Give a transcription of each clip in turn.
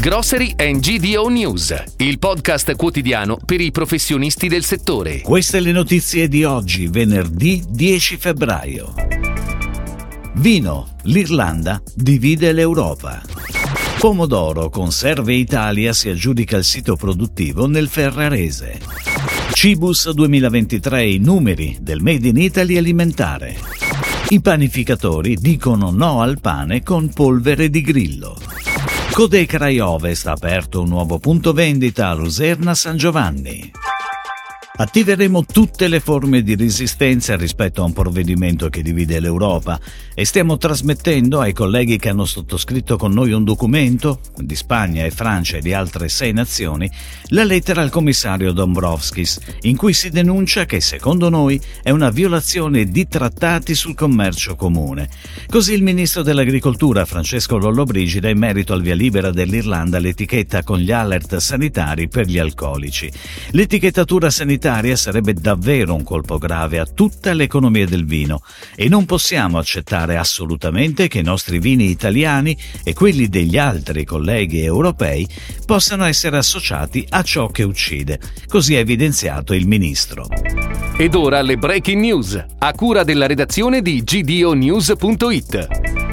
Grocery and GDO News, il podcast quotidiano per i professionisti del settore. Queste le notizie di oggi, venerdì 10 febbraio. Vino, l'Irlanda divide l'Europa. Pomodoro, Conserve Italia si aggiudica il sito produttivo nel Ferrarese. Cibus 2023 i numeri del Made in Italy alimentare. I panificatori dicono no al pane con polvere di grillo. Codecrai Ovest ha aperto un nuovo punto vendita a Luserna San Giovanni. Attiveremo tutte le forme di resistenza rispetto a un provvedimento che divide l'Europa e stiamo trasmettendo ai colleghi che hanno sottoscritto con noi un documento, di Spagna e Francia e di altre sei nazioni, la lettera al commissario Dombrovskis, in cui si denuncia che secondo noi è una violazione di trattati sul commercio comune. Così il ministro dell'Agricoltura Francesco Lollobrigida in merito al via libera dell'Irlanda l'etichetta con gli alert sanitari per gli alcolici. L'etichettatura sanitaria sanitaria sarebbe davvero un colpo grave a tutta l'economia del vino e non possiamo accettare assolutamente che i nostri vini italiani e quelli degli altri colleghi europei possano essere associati a ciò che uccide. Così ha evidenziato il ministro. Ed ora le breaking news, a cura della redazione di gdonews.it.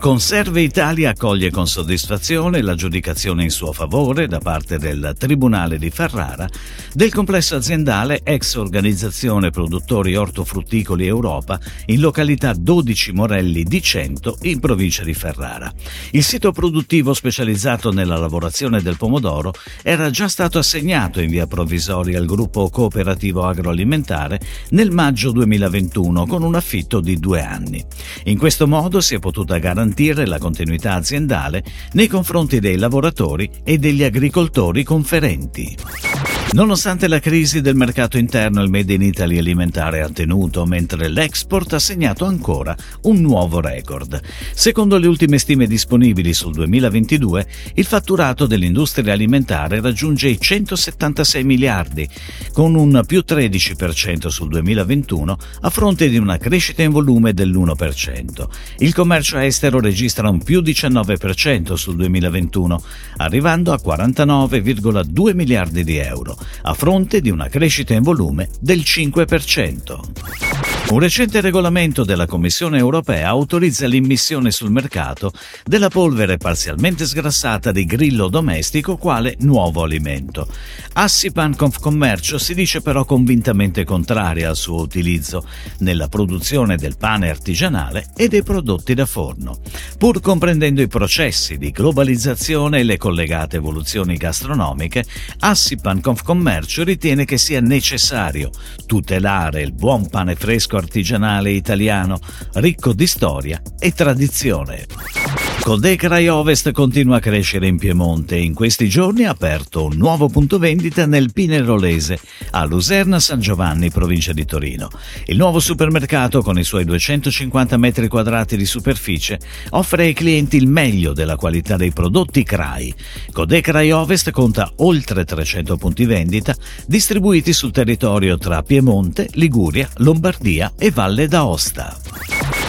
Conserve Italia accoglie con soddisfazione l'aggiudicazione in suo favore da parte del Tribunale di Ferrara del complesso aziendale ex Organizzazione Produttori Ortofrutticoli Europa in località 12 Morelli di Cento in provincia di Ferrara. Il sito produttivo specializzato nella lavorazione del pomodoro era già stato assegnato in via provvisoria al gruppo cooperativo agroalimentare nel maggio 2021 con un affitto di due anni. In questo modo si è potuta garantire garantire la continuità aziendale nei confronti dei lavoratori e degli agricoltori conferenti. Nonostante la crisi del mercato interno, il Made in Italy alimentare ha tenuto, mentre l'export ha segnato ancora un nuovo record. Secondo le ultime stime disponibili sul 2022, il fatturato dell'industria alimentare raggiunge i 176 miliardi, con un più 13% sul 2021, a fronte di una crescita in volume dell'1%. Il commercio estero registra un più 19% sul 2021, arrivando a 49,2 miliardi di euro a fronte di una crescita in volume del 5%. Un recente regolamento della Commissione europea autorizza l'immissione sul mercato della polvere parzialmente sgrassata di grillo domestico quale nuovo alimento. Assipan Confcommercio si dice però convintamente contraria al suo utilizzo nella produzione del pane artigianale e dei prodotti da forno. Pur comprendendo i processi di globalizzazione e le collegate evoluzioni gastronomiche, Assipan Confcommercio ritiene che sia necessario tutelare il buon pane fresco artigianale italiano, ricco di storia e tradizione. Codecrai Ovest continua a crescere in Piemonte e in questi giorni ha aperto un nuovo punto vendita nel Pinerolese, a Luserna San Giovanni, provincia di Torino. Il nuovo supermercato, con i suoi 250 metri quadrati di superficie, offre ai clienti il meglio della qualità dei prodotti CRAI. Codecrai Ovest conta oltre 300 punti vendita, distribuiti sul territorio tra Piemonte, Liguria, Lombardia e Valle d'Aosta.